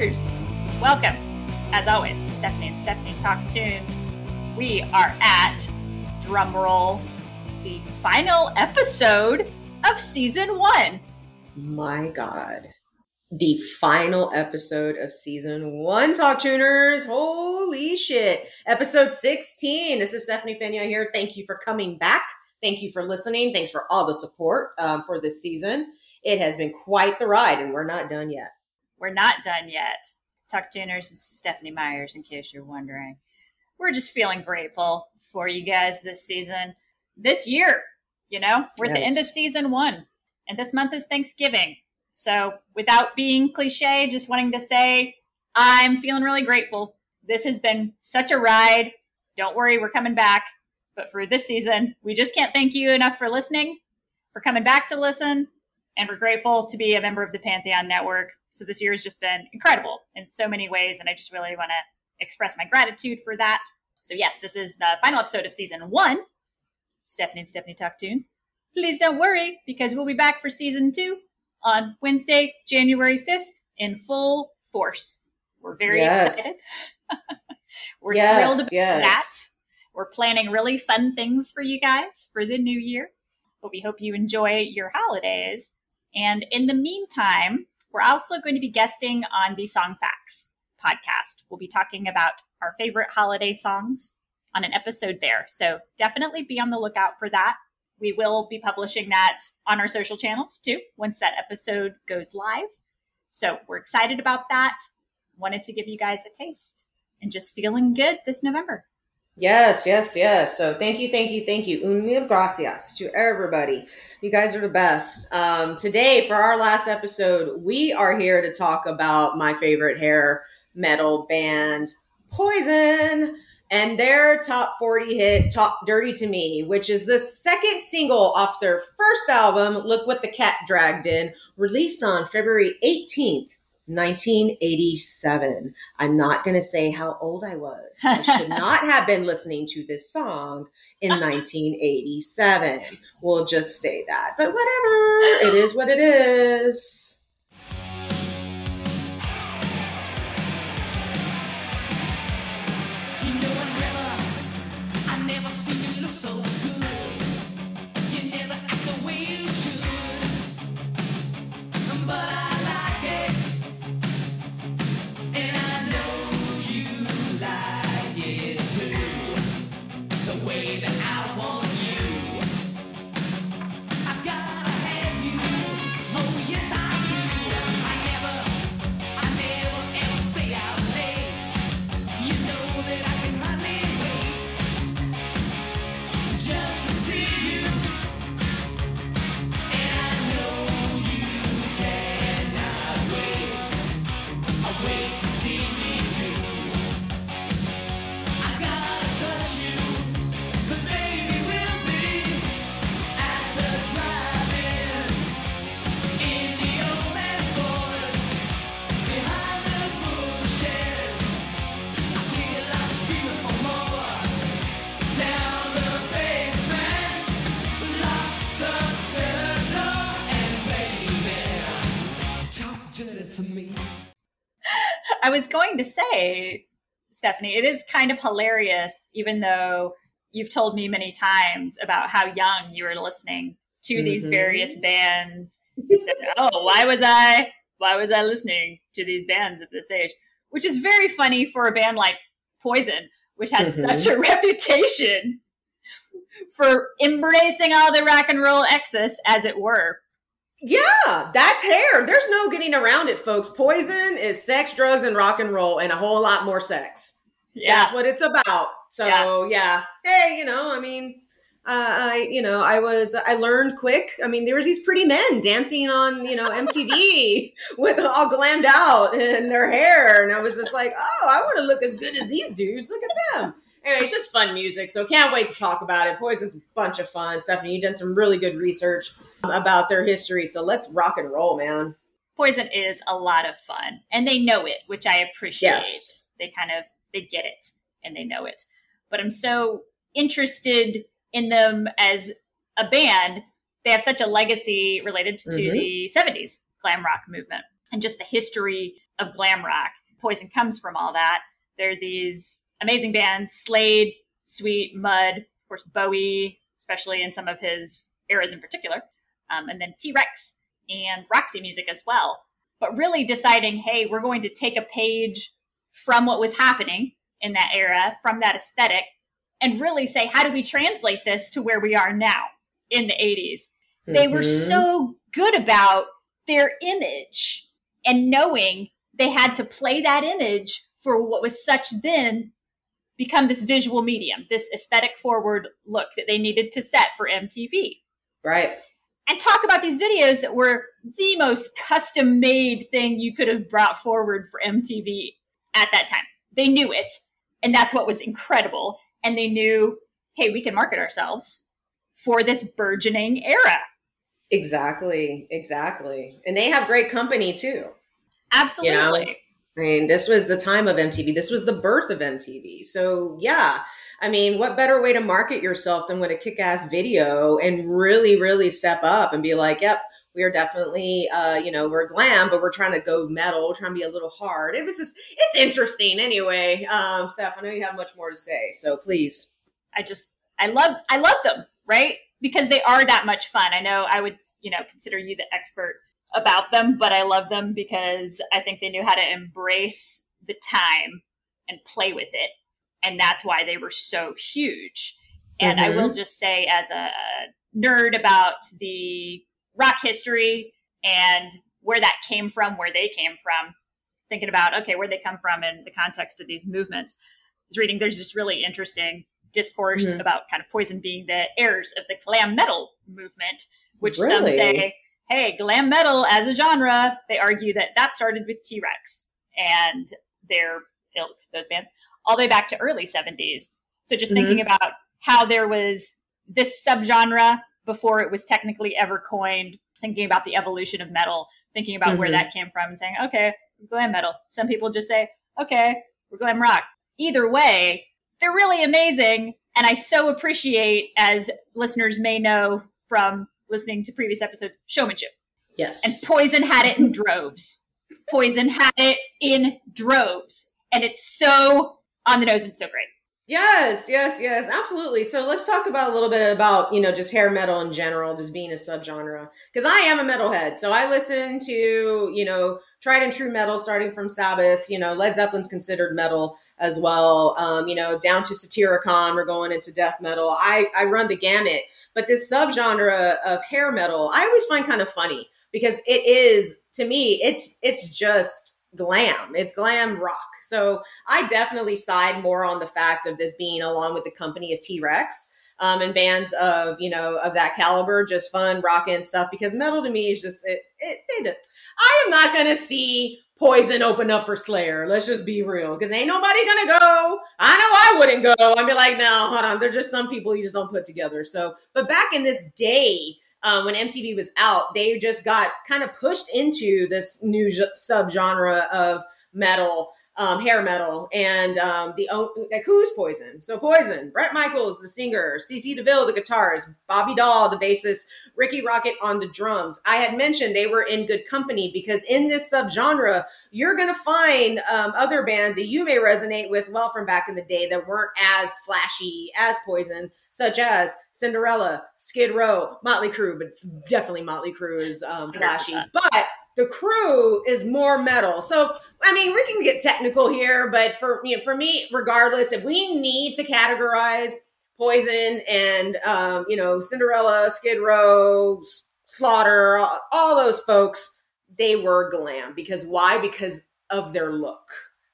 Welcome, as always, to Stephanie and Stephanie Talk Tunes. We are at, drumroll, the final episode of season one. My God. The final episode of season one, Talk Tuners. Holy shit. Episode 16. This is Stephanie Pena here. Thank you for coming back. Thank you for listening. Thanks for all the support um, for this season. It has been quite the ride, and we're not done yet. We're not done yet. Talk Tuners, this is Stephanie Myers, in case you're wondering. We're just feeling grateful for you guys this season, this year. You know, we're at the end of season one, and this month is Thanksgiving. So, without being cliche, just wanting to say, I'm feeling really grateful. This has been such a ride. Don't worry, we're coming back. But for this season, we just can't thank you enough for listening, for coming back to listen, and we're grateful to be a member of the Pantheon Network. So this year has just been incredible in so many ways, and I just really want to express my gratitude for that. So yes, this is the final episode of season one. Stephanie and Stephanie Talk Tunes. Please don't worry, because we'll be back for season two on Wednesday, January 5th, in full force. We're very Yes. excited. We're Yes, thrilled about yes. that. We're planning really fun things for you guys for the new year, but we hope you enjoy your holidays. And in the meantime, we're also going to be guesting on the Song Facts podcast. We'll be talking about our favorite holiday songs on an episode there. So definitely be on the lookout for that. We will be publishing that on our social channels too once that episode goes live. So we're excited about that. Wanted to give you guys a taste and just feeling good this November. Yes, yes, yes. So thank you, thank you, thank you. Un mil gracias to everybody. You guys are the best. Um, today, for our last episode, we are here to talk about my favorite hair metal band, Poison, and their top 40 hit, Talk Dirty to Me, which is the second single off their first album, Look What the Cat Dragged In, released on February 18th. 1987. I'm not going to say how old I was. I should not have been listening to this song in 1987. We'll just say that. But whatever. It is what it is. Was going to say, Stephanie, it is kind of hilarious, even though you've told me many times about how young you were listening to these Mhm. various bands. You said, "Oh, why was I why was I listening to these bands at this age?" Which is very funny for a band like Poison, which has Mhm. such a reputation for embracing all the rock and roll excess, as it were. Yeah, that's hair. There's no getting around it, folks. Poison is sex, drugs, and rock and roll, and a whole lot more sex. Yeah, That's what it's about. So yeah. Hey, you know, I mean, uh, I you know, I was I learned quick. I mean, there was these pretty men dancing on you know MTV with all glammed out and their hair, and I was just like, oh, I want to look as good as these dudes. Look at them. Anyway, it's just fun music, so can't wait to talk about it. Poison's a bunch of fun. Stephanie, you've done some really good research about their history, so let's rock and roll, man. Poison is a lot of fun, and they know it, which I appreciate. Yes. They kind of they get it and they know it. But I'm so interested in them as a band. They have such a legacy related to Mhm. the 70s glam rock movement and just the history of glam rock. Poison comes from all that. There are these amazing bands, Slade, Sweet, Mud, of course, Bowie, especially in some of his eras in particular, um, and then T Rex and Roxy music as well. But really deciding, hey, we're going to take a page from what was happening in that era, from that aesthetic, and really say, how do we translate this to where we are now in the 80s? They were Mhm. so good about their image and knowing they had to play that image for what was such then become this visual medium, this aesthetic forward look that they needed to set for MTV right. And talk about these videos that were the most custom made thing you could have brought forward for MTV at that time. They knew it, and that's what was incredible. And they knew, hey, we can market ourselves for this burgeoning era. Exactly, exactly. And they have great company too. Absolutely. I mean, this was the time of MTV. This was the birth of MTV. So, yeah. I mean, what better way to market yourself than with a kick ass video and really, really step up and be like, yep, we are definitely, uh, you know, we're glam, but we're trying to go metal, trying to be a little hard. It was just, it's interesting anyway. Um, Steph, I know you have much more to say. So please. I just I love I love them, right? Because they are that much fun. I know I would, you know, consider you the expert about them, but I love them because I think they knew how to embrace the time and play with it. And that's why they were so huge. And I will just say as a nerd about the rock history and where that came from, where they came from, thinking about okay, where they come from in the context of these movements. I was reading there's this really interesting discourse Mhm. about kind of poison being the heirs of the glam metal movement, which some say, hey, glam metal as a genre, they argue that that started with T Rex and their ilk, those bands, all the way back to early 70s. So just thinking about how there was this subgenre before it was technically ever coined, thinking about the evolution of metal, thinking about where Mhm. that came from, and saying, okay, glam metal. Some people just say, okay, we're glam rock. Either way, they're really amazing. And I so appreciate, as listeners may know from listening to previous episodes, showmanship. Yes. And Poison had it in droves. Poison had it in droves. And it's so on the nose and so great. Yes, yes, yes, absolutely. So let's talk about a little bit about, you know, just hair metal in general, just being a subgenre. Because I am a metalhead. So I listen to, you know, tried and true metal starting from Sabbath, you know, Led Zeppelin's considered metal as well. Um, you know, down to Satyricon, we're going into death metal. I, I run the gamut. But this subgenre of hair metal, I always find kind of funny because it is, to me, it's it's just glam. It's glam rock. So I definitely side more on the fact of this being along with the company of T Rex um, and bands of you know of that caliber, just fun rockin' stuff. Because metal to me is just it. it, it I am not gonna see Poison open up for Slayer. Let's just be real, because ain't nobody gonna go. I know I wouldn't go. I'd be like, no, hold on. There's just some people you just don't put together. So, but back in this day. Um, when MTV was out, they just got kind of pushed into this new subgenre of metal um, hair metal and um, the like who's Poison? So Poison, Bret Michaels, the singer, CC DeVille, the guitars, Bobby Dall, the bassist, Rikki Rockett on the drums. I had mentioned they were in good company because in this subgenre, you're going to find um, other bands that you may resonate with well from back in the day that weren't as flashy as Poison, such as Cinderella, Skid Row, Motley Crue, but definitely Motley Crue is um, flashy. But the crew is more metal. So I mean, we can get technical here, but for you know, for me, regardless, if we need to categorize Poison and um, you know Cinderella, Skid Row, Slaughter, all, those folks, they were glam because why? Because of their look.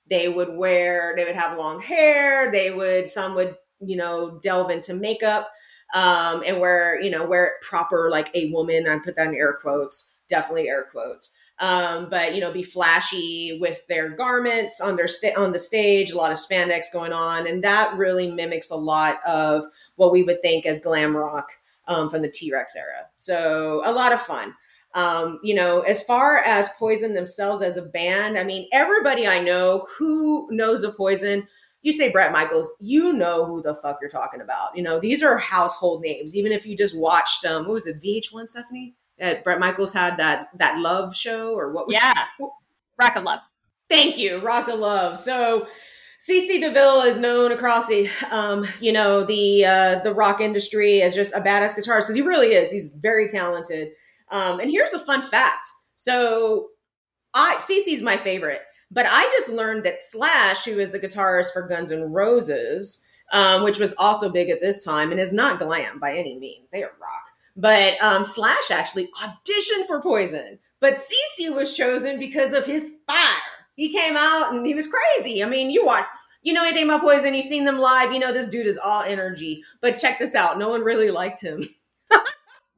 They would wear, they would have long hair. They would, some would, you know, delve into makeup um, and wear, you know, wear it proper like a woman. I put that in air quotes, definitely air quotes. Um, but you know, be flashy with their garments on their sta- on the stage. A lot of spandex going on, and that really mimics a lot of what we would think as glam rock um, from the T Rex era. So a lot of fun. Um, you know, as far as Poison themselves as a band, I mean, everybody I know who knows of Poison, you say Bret Michaels, you know who the fuck you're talking about. You know, these are household names. Even if you just watched, um, what was it, VH1, Stephanie? That Bret Michaels had that that love show or what? Was Yeah. Rock of Love. Thank you, Rock of Love. So, CC DeVille is known across the, um, you know, the uh, the rock industry as just a badass guitarist. He really is. He's very talented. Um, and here's a fun fact. So, I CC's my favorite, but I just learned that Slash, who is the guitarist for Guns N' Roses, um, which was also big at this time, and is not glam by any means. They are rock. But um, Slash actually auditioned for Poison, but CC was chosen because of his fire. He came out and he was crazy. I mean, you watch, you know anything about Poison? You've seen them live. You know this dude is all energy. But check this out: no one really liked him.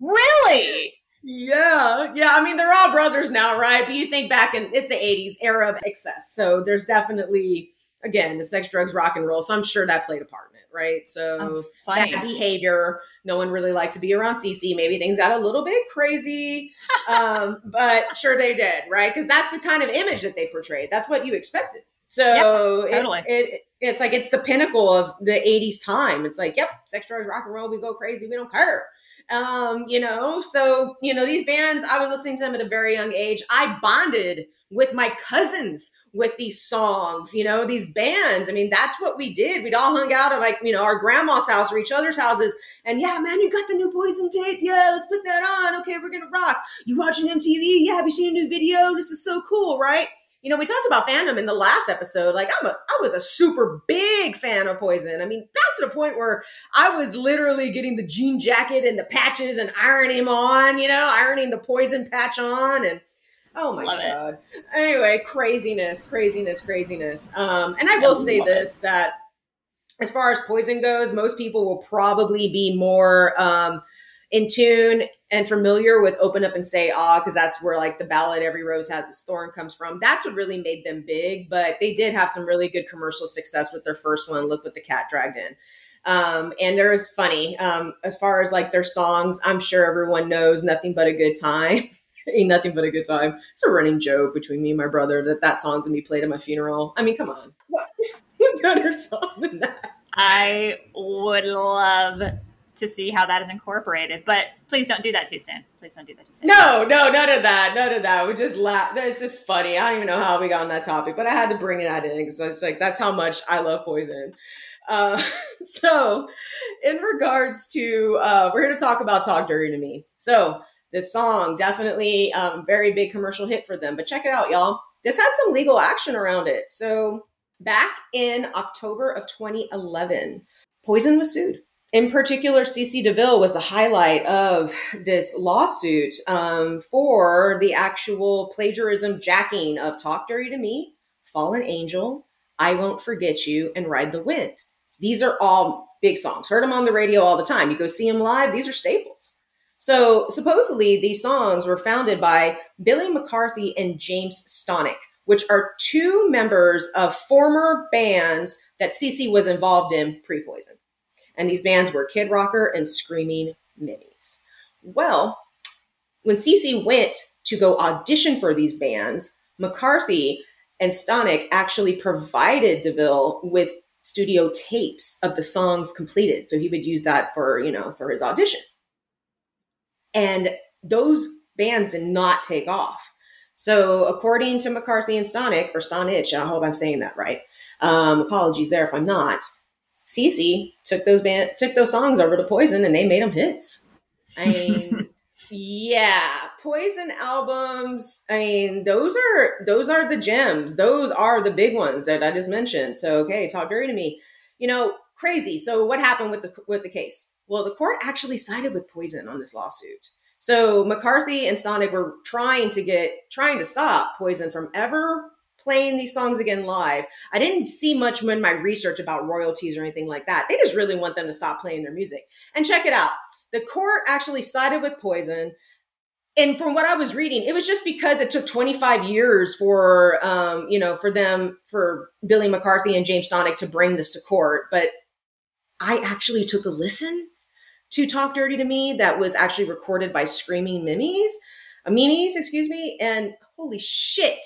Really? Yeah, yeah. I mean, they're all brothers now, right? But you think back in it's the '80s era of excess, so there's definitely again the sex, drugs, rock and roll. So I'm sure that played a part in it, right? So bad behavior. No one really liked to be around CC. Maybe things got a little bit crazy, um, but sure they did, right? Because that's the kind of image that they portrayed. That's what you expected. So Yeah, it- totally. it, it's like it's the pinnacle of the '80s time. It's like, yep, sex, drugs, rock and roll. We go crazy. We don't care um, you know, so you know these bands. I was listening to them at a very young age. I bonded with my cousins with these songs. You know, these bands. I mean, that's what we did. We'd all hung out at like you know our grandma's house or each other's houses, and yeah, man, you got the new Poison tape. Yeah, let's put that on. Okay, we're gonna rock. You watching MTV? Yeah, have you seen a new video? This is so cool, right? You know, we talked about fandom in the last episode. Like, I'm a, I was a super big fan of Poison. I mean, down to the point where I was literally getting the jean jacket and the patches and ironing them on, you know, ironing the poison patch on and oh my Love it. god. Anyway, craziness, craziness, craziness. Um, and I will say love it. this that as far as poison goes, most people will probably be more um in tune and familiar with open up and say ah because that's where like the ballad every rose has its thorn comes from that's what really made them big but they did have some really good commercial success with their first one look what the cat dragged in um, and there is funny um, as far as like their songs i'm sure everyone knows nothing but a good time ain't nothing but a good time it's a running joke between me and my brother that that song's gonna be played at my funeral i mean come on what, better song than that I would love to see how that is incorporated, but please don't do that too soon. Please don't do that too soon. No, no, none of that. None of that. We just laugh. It's just funny. I don't even know how we got on that topic, but I had to bring that in because it's like that's how much I love poison. Uh, so, in regards to, uh, we're here to talk about "Talk Dirty to Me." So, this song definitely um, very big commercial hit for them. But check it out, y'all. This had some legal action around it. So, back in October of 2011, Poison was sued in particular, CC DeVille was the highlight of this lawsuit um, for the actual plagiarism jacking of Talk Dirty to Me, Fallen Angel, I Won't Forget You, and Ride the Wind. These are all big songs. Heard them on the radio all the time. You go see them live, these are staples. So supposedly, these songs were founded by Billy McCarthy and James Stonick, which are two members of former bands that CC was involved in pre Poison and these bands were Kid Rocker and Screaming Mimi's. Well, when CC went to go audition for these bands, McCarthy and Stonick actually provided DeVille with studio tapes of the songs completed, so he would use that for you know for his audition. And those bands did not take off. So, according to McCarthy and Stonick, or Stonich, I hope I'm saying that right. Um, apologies there if I'm not. CC took those band took those songs over to Poison and they made them hits. I mean, yeah, Poison albums. I mean, those are those are the gems. Those are the big ones that I just mentioned. So okay, talk dirty to me. You know, crazy. So what happened with the with the case? Well, the court actually sided with Poison on this lawsuit. So McCarthy and Stonick were trying to get trying to stop Poison from ever playing these songs again live. I didn't see much in my research about royalties or anything like that. They just really want them to stop playing their music. And check it out. The court actually sided with Poison. And from what I was reading, it was just because it took 25 years for um, you know, for them for Billy McCarthy and James Stonick to bring this to court. But I actually took a listen to Talk Dirty to Me that was actually recorded by Screaming Mimes, uh, Mimes, excuse me, and holy shit,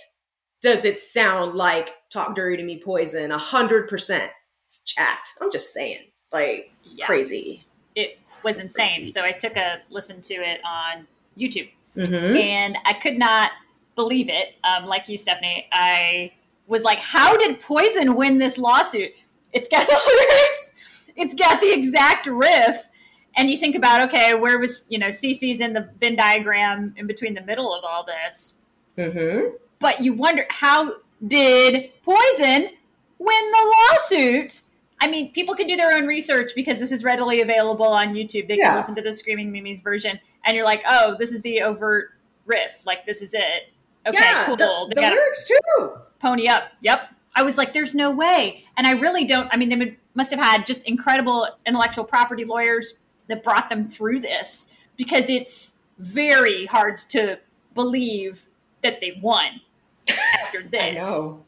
does it sound like Talk Dirty to Me Poison? A hundred percent. It's jacked. I'm just saying, like Yeah. crazy. It was insane. So I took a listen to it on YouTube. Mm-hmm. and I could not believe it. Um, like you, Stephanie, I was like, "How did Poison win this lawsuit? It's got the lyrics, it's got the exact riff." And you think about, okay, where was you know CC's in the Venn diagram in between the middle of all this? Mm-hmm. But you wonder how did Poison win the lawsuit? I mean, people can do their own research because this is readily available on YouTube. They Yeah. can listen to the Screaming Mimi's version, and you're like, oh, this is the overt riff. Like, this is it. Okay, yeah, cool. the, the lyrics too. pony up. Yep. I was like, there's no way. And I really don't. I mean, they must have had just incredible intellectual property lawyers that brought them through this because it's very hard to believe that they won after this. I know.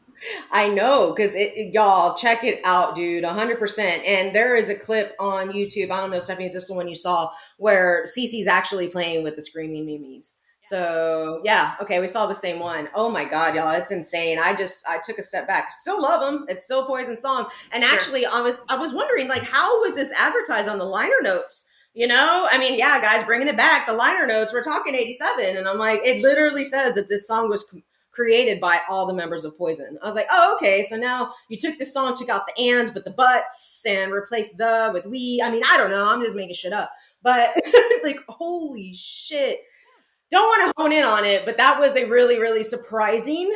I know because y'all check it out, dude. 100%. And there is a clip on YouTube. I don't know, Stephanie, just the one you saw where CC's actually playing with the screaming mimes. So yeah, okay, we saw the same one. Oh my god, y'all, it's insane. I just I took a step back. Still love them. It's still Poison song. And Sure. actually, I was I was wondering like how was this advertised on the liner notes? You know, I mean, yeah, guys, bringing it back. The liner notes, we're talking 87. And I'm like, it literally says that this song was created by all the members of Poison. I was like, oh, okay. So now you took this song, took out the ands, but the buts, and replaced the with we. I mean, I don't know. I'm just making shit up. But like, holy shit. Don't want to hone in on it, but that was a really, really surprising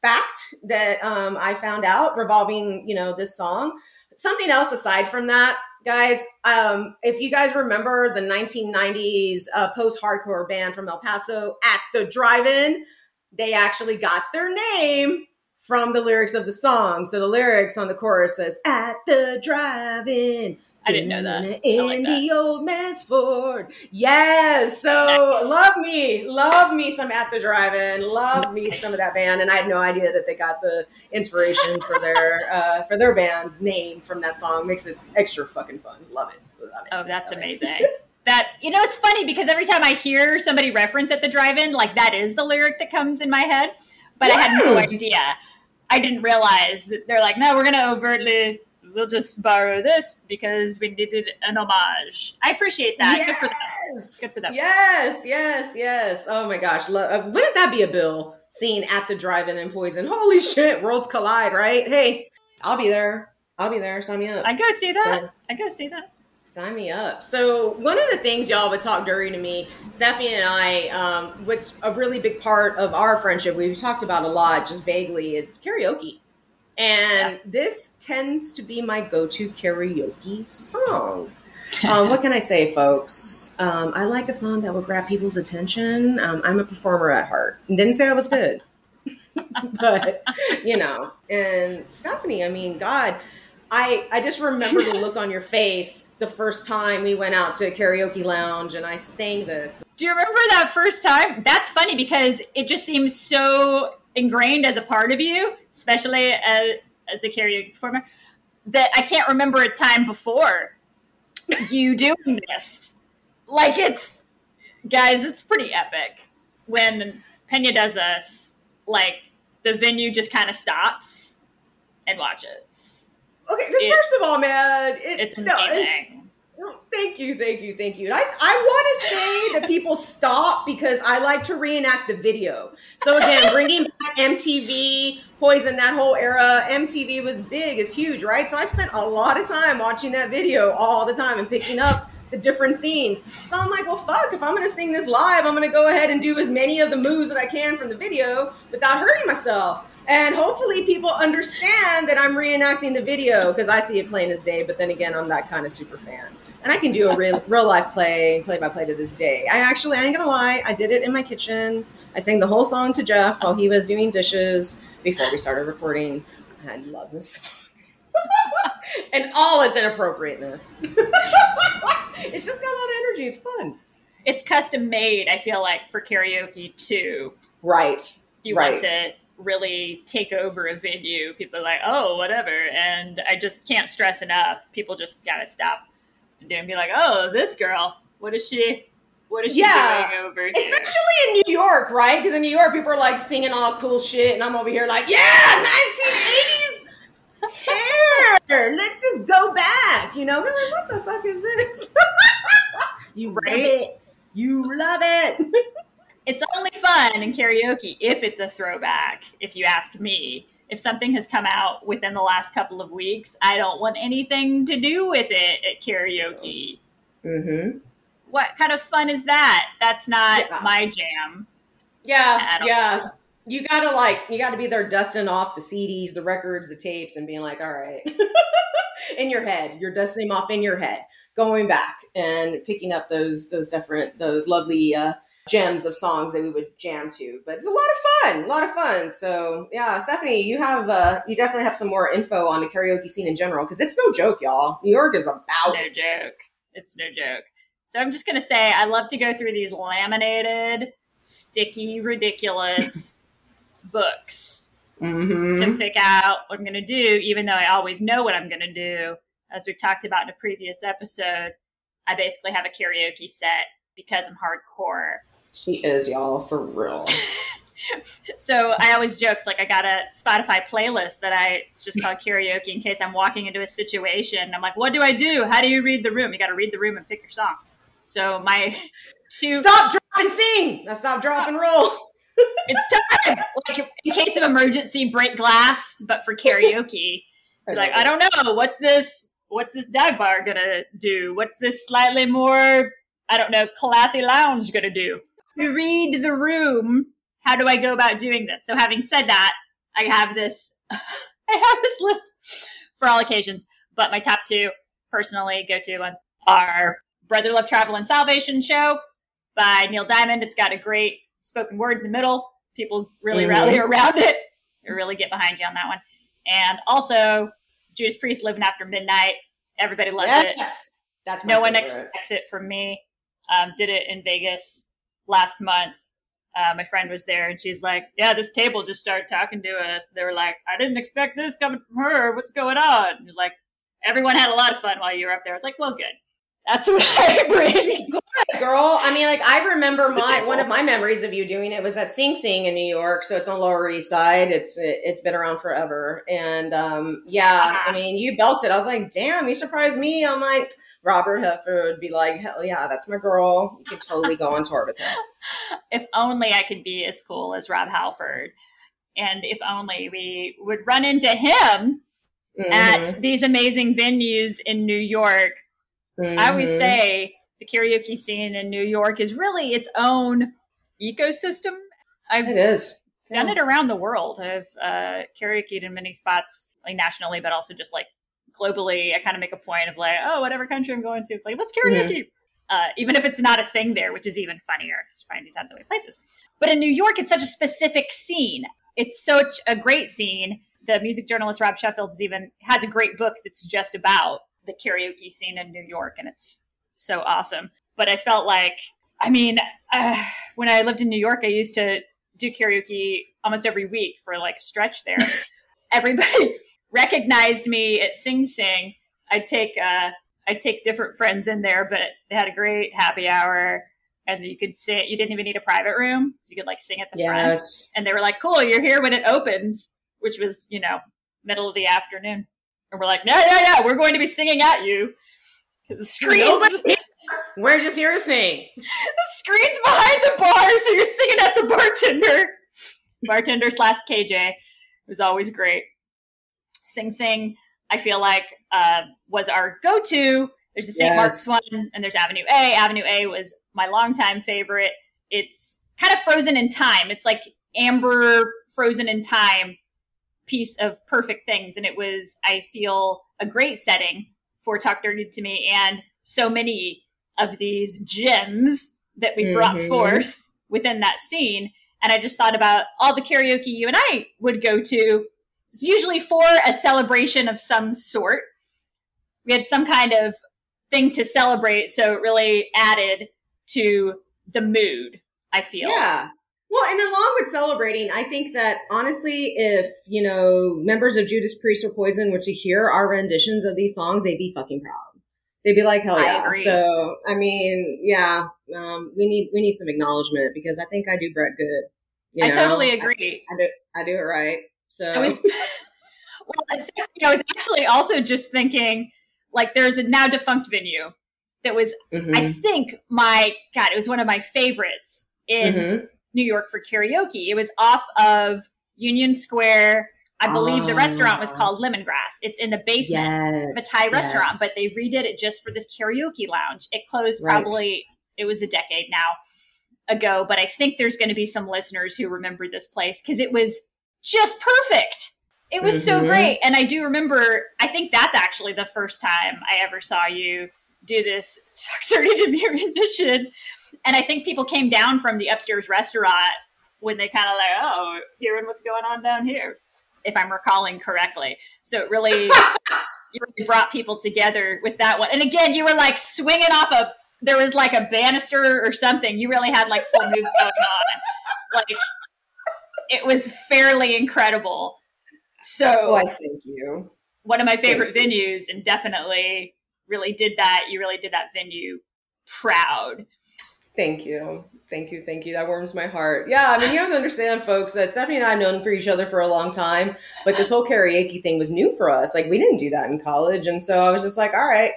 fact that um, I found out revolving, you know, this song. Something else aside from that, guys, um, if you guys remember the 1990s uh, post-hardcore band from El Paso at the drive-in, they actually got their name from the lyrics of the song. So the lyrics on the chorus says "At the drive-in." I didn't know that. In like that. the old man's Ford. Yes. So Nice. love me, love me some at the drive-in. Love me some of that band. And I had no idea that they got the inspiration for their uh, for their band's name from that song. Makes it extra fucking fun. Love it. Love it. Oh, that's Love amazing. that you know, it's funny because every time I hear somebody reference at the drive-in, like that is the lyric that comes in my head, but I had no idea. I didn't realize that they're like, no, we're gonna overtly, we'll just borrow this because we needed an homage. I appreciate that. Good for them. Yes. Good for them. Yes, yes, yes. Oh my gosh. Uh, wouldn't that be a bill? Seeing at the drive-in and poison. Holy shit, worlds collide, right? Hey, I'll be there. I'll be there. Sign me up. I go see that. So- I go see that. Sign me up. So one of the things y'all would talk dirty to me, Stephanie and I, um, what's a really big part of our friendship, we've talked about a lot, just vaguely, is karaoke. And this tends to be my go-to karaoke song. um, what can I say, folks? Um, I like a song that will grab people's attention. Um, I'm a performer at heart. Didn't say I was good, but you know. And Stephanie, I mean, God, I I just remember the look on your face the first time we went out to a karaoke lounge and I sang this. Do you remember that first time? That's funny because it just seems so ingrained as a part of you, especially as, as a karaoke performer, that I can't remember a time before you doing this. Like it's, guys, it's pretty epic when Pena does this. Like the venue just kind of stops and watches. Okay, because It's- first of all, man, it, It's no, it- amazing. Thank you, thank you, thank you. And I, I want to say that people stop because I like to reenact the video. So again, bringing back MTV, Poison, that whole era, MTV was big, it's huge, right? So I spent a lot of time watching that video all the time and picking up the different scenes. So I'm like, well, fuck, if I'm gonna sing this live, I'm gonna go ahead and do as many of the moves that I can from the video without hurting myself. And hopefully people understand that I'm reenacting the video because I see it plain as day, but then again, I'm that kind of super fan. And I can do a real, real life play, play by play to this day. I actually, I ain't gonna lie, I did it in my kitchen. I sang the whole song to Jeff while he was doing dishes before we started recording. I love this song. and all its inappropriateness. it's just got a lot of energy. It's fun. It's custom made, I feel like, for karaoke too. Right. If you right. want to really take over a venue, people are like, oh, whatever. And I just can't stress enough. People just gotta stop and be like, oh, this girl, what is she? What is she Yeah. doing over here? Especially in New York, right? Because in New York, people are like singing all cool shit, and I'm over here like, yeah, 1980s hair. Let's just go back. You know, we're like, what the fuck is this? you love Right? it. You love it. it's only fun in karaoke if it's a throwback, if you ask me. If something has come out within the last couple of weeks, I don't want anything to do with it at karaoke. Mm-hmm. What kind of fun is that? That's not Yeah. my jam. Yeah, yeah. know. You gotta like, you gotta be there dusting off the CDs, the records, the tapes, and being like, all right, in your head, you're dusting them off in your head, going back and picking up those those different those lovely uh, gems of songs that we would jam to. But it's a lot of fun, a lot of fun. So yeah, Stephanie, you have uh, you definitely have some more info on the karaoke scene in general because it's no joke, y'all. New York is about It's no it. joke. It's no joke. So I'm just gonna say I love to go through these laminated, sticky, ridiculous books Mhm. to pick out what I'm gonna do, even though I always know what I'm gonna do. As we've talked about in a previous episode, I basically have a karaoke set because I'm hardcore. She is, y'all, for real. So I always joked like I got a Spotify playlist that I it's just called karaoke in case I'm walking into a situation. I'm like, what do I do? How do you read the room? You got to read the room and pick your song. So my two Stop, drop, and sing. Now stop, drop, and roll. it's time like in case of emergency break glass, but for karaoke. You're like I don't know what's this what's this dive bar gonna do? What's this slightly more I don't know classy lounge gonna do? Read the room. How do I go about doing this? So having said that, I have this I have this list for all occasions, but my top two personally go to ones are Brother Love's Traveling Salvation Show by Neil Diamond. It's got a great spoken word in the middle. People really Mhm. rally around it. They really get behind you on that one. And also Judas Priest Living After Midnight. Everybody loves it. That's No one expects it from me. Um, did it in Vegas last month. Uh, my friend was there and she's like, Yeah, this table just started talking to us. They were like, I didn't expect this coming from her. What's going on? And like, everyone had a lot of fun while you were up there. I was like, Well, good. That's what I bring. girl. I mean, like I remember my one of my memories of you doing it was at Sing Sing in New York. So it's on Lower East Side. It's it, it's been around forever, and um, yeah, Ah. I mean, you belted. I was like, damn, you surprised me. I'm like. Robert Halford would be like, hell yeah, that's my girl. You can totally go on tour with her. if only I could be as cool as Rob Halford. And if only we would run into him Mhm, at these amazing venues in New York. I always mhm. say the karaoke scene in New York is really its own ecosystem. I've it is. done Yeah. it around the world. I've uh, karaokeed in many spots, like nationally, but also just like globally. I kind of make a point of like, oh, whatever country I'm going to, it's like let's karaoke, uh, even if it's not a thing there, which is even funnier. Just find these out of the way places. But in New York, it's such a specific scene. It's such a great scene. The music journalist Rob Sheffield is even has a great book that's just about the karaoke scene in New York, and it's so awesome. But I felt like, I mean, uh, when I lived in New York, I used to do karaoke almost every week for like a stretch there. Everybody recognized me at Sing Sing. I'd take uh, I'd take different friends in there, but they had a great happy hour, and you could sing. You didn't even need a private room, so you could like sing at the front. And they were like, "Cool, you're here when it opens," which was you know middle of the afternoon. And we're like, "Yeah, yeah, yeah, we're going to be singing at you." because the screens, Nobody- We're just here to sing. the screens behind the bar, so you're singing at the bartender. Bartender slash KJ it was always great. Sing Sing, I feel like uh, was our go-to. There's the St. Mark's one, and there's Avenue A. Avenue A was my longtime favorite. It's kind of frozen in time. It's like amber frozen in time piece of perfect things, and it was I feel a great setting for Talk Dirty to Me, and so many of these gems that we brought Mhm. forth within that scene. And I just thought about all the karaoke you and I would go to. It's usually for a celebration of some sort. We had some kind of thing to celebrate, so it really added to the mood, I feel. Yeah. Well, and along with celebrating, I think that honestly, if you know members of Judas Priest or Poison were to hear our renditions of these songs, they'd be fucking proud. They'd be like, "Hell I yeah!" agree. So, I mean, yeah, um, we need we need some acknowledgement because I think I do Bret good. you I totally agree. I, I do I do it right. So I was well, I was actually also just thinking, like, there's a now defunct venue that was, Mhm. I think, my God, it was one of my favorites in Mhm. New York for karaoke. It was off of Union Square. I believe the restaurant was Ah. called Lemongrass. It's in the basement of a yes, Thai restaurant, but they redid it just for this karaoke lounge. It closed Right. probably it was a decade now ago, but I think there's going to be some listeners who remember this place because it was just perfect. It was so Mhm. great, and I do remember. I think that's actually the first time I ever saw you do this Dirty Me rendition, and I think people came down from the upstairs restaurant when they kind of like, oh, hearing what's going on down here, if I'm recalling correctly. So it really you really brought people together with that one. And again, you were like swinging off a there was like a banister or something. You really had like full moves going on. Like it was fairly incredible. So oh, Why, thank you. one of my favorite venues and definitely really did that. You really did that venue proud. Thank you. Thank you. Thank you. That warms my heart. Yeah, I mean, you have to understand, folks, that Stephanie and I have known for each other for a long time, but this whole karaoke thing was new for us. Like, we didn't do that in college. And so I was just like, all right.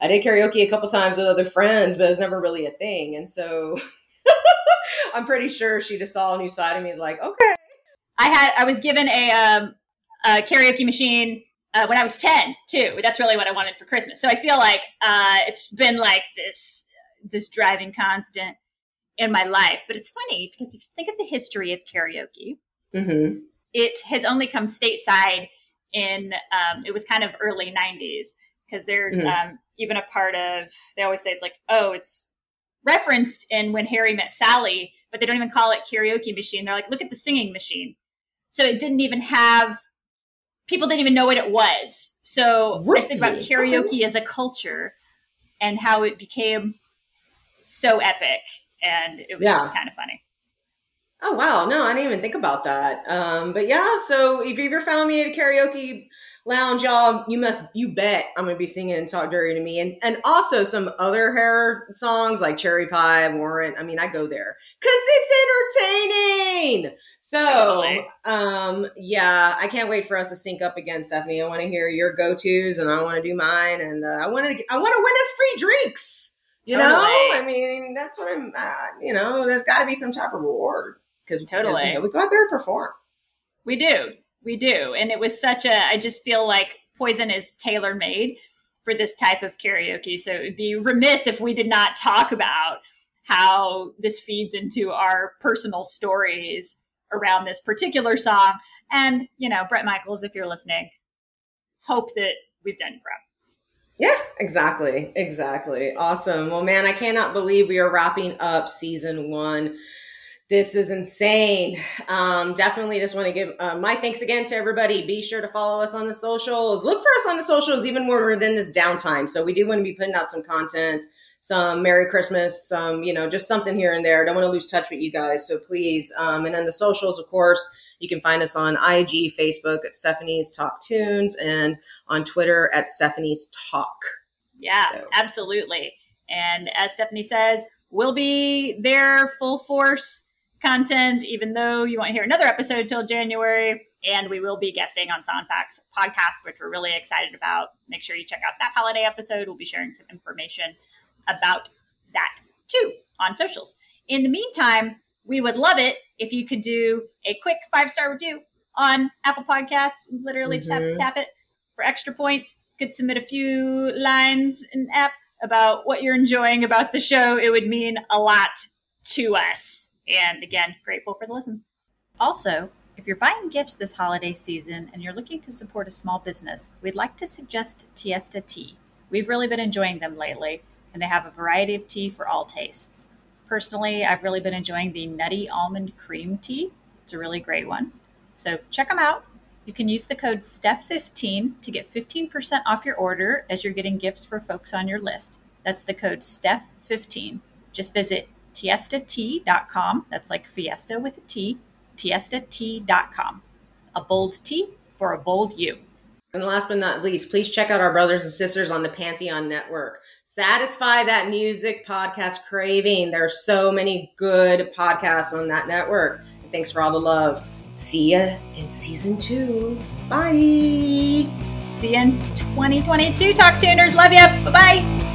I did karaoke a couple times with other friends, but it was never really a thing. And so I'm pretty sure she just saw a new side of me. Is like, okay. I had I was given a um a karaoke machine uh, when I was 10 too. That's really what I wanted for Christmas. So I feel like uh, it's been like this this driving constant in my life. But it's funny because if you think of the history of karaoke, Mm-hmm. it has only come stateside in um, it was kind of early 90s because there's Mhm. um, even a part of they always say it's like oh it's referenced in when harry met sally but they don't even call it karaoke machine. They're like look at the singing machine. So it didn't even have people didn't even know what it was. So i just think about karaoke as a culture and how it became so epic and it was Yeah. just kind of funny. Oh wow, no, I didn't even think about that. Um, but yeah, so if you ever found me at a karaoke lounge, y'all, you must you bet I'm gonna be singing "Talk Dirty to Me" and and also some other hair songs like "Cherry Pie," "Warrant." I mean, I go there because it's entertaining. So, Totally. um, yeah, I can't wait for us to sync up again, Stephanie. I want to hear your go tos, and I want to do mine, and uh, I want to I want to win us free drinks. You know, I mean, that's what I'm. Uh, you know, there's got to be some type of reward because Totally. you know, we go out there and perform. We do. We do. And it was such a, I just feel like Poison is tailor made for this type of karaoke. So it would be remiss if we did not talk about how this feeds into our personal stories around this particular song. And, you know, Bret Michaels, if you're listening, hope that we've done proud. Yeah, exactly. Exactly. Awesome. Well, man, I cannot believe we are wrapping up season one. This is insane. Um, definitely just want to give uh, my thanks again to everybody. Be sure to follow us on the socials. Look for us on the socials even when we're in this downtime. So we do want to be putting out some content, some Merry Christmas, some, you know, just something here and there. Don't want to lose touch with you guys. So please. Um, and then the socials, of course, you can find us on IG, Facebook at Stephanie's Talk Tunes, and on Twitter at Stephanie's Talk. Yeah, So- absolutely. And as Stephanie says, we'll be there full force content, even though you won't hear another episode till January. And we will be guesting on Song Facts podcast, which we're really excited about. Make sure you check out that holiday episode. We'll be sharing some information about that too on socials. In the meantime, we would love it if you could do a quick five star review on Apple Podcasts. Literally, just have to Mhm. tap it for extra points. Could submit a few lines in app about what you're enjoying about the show. It would mean a lot to us. And again, grateful for the listens. Also, if you're buying gifts this holiday season and you're looking to support a small business, we'd like to suggest Tiesta Tea. We've really been enjoying them lately, and they have a variety of tea for all tastes. Personally, I've really been enjoying the Nutty Almond Cream Tea. It's a really great one. So check them out. You can use the code STEPH15 to get 15% off your order as you're getting gifts for folks on your list. That's the code STEPH15. Just visit tiestatea.com. That's like fiesta with a T tiestatea.com. A bold T for a bold you. And last but not least, please check out our brothers and sisters on the Pantheon Network. Satisfy that music podcast craving. There are so many good podcasts on that network. Thanks for all the love. See ya in season two. Bye. See you in 2022, Talk Tuners. Love you. Bye bye.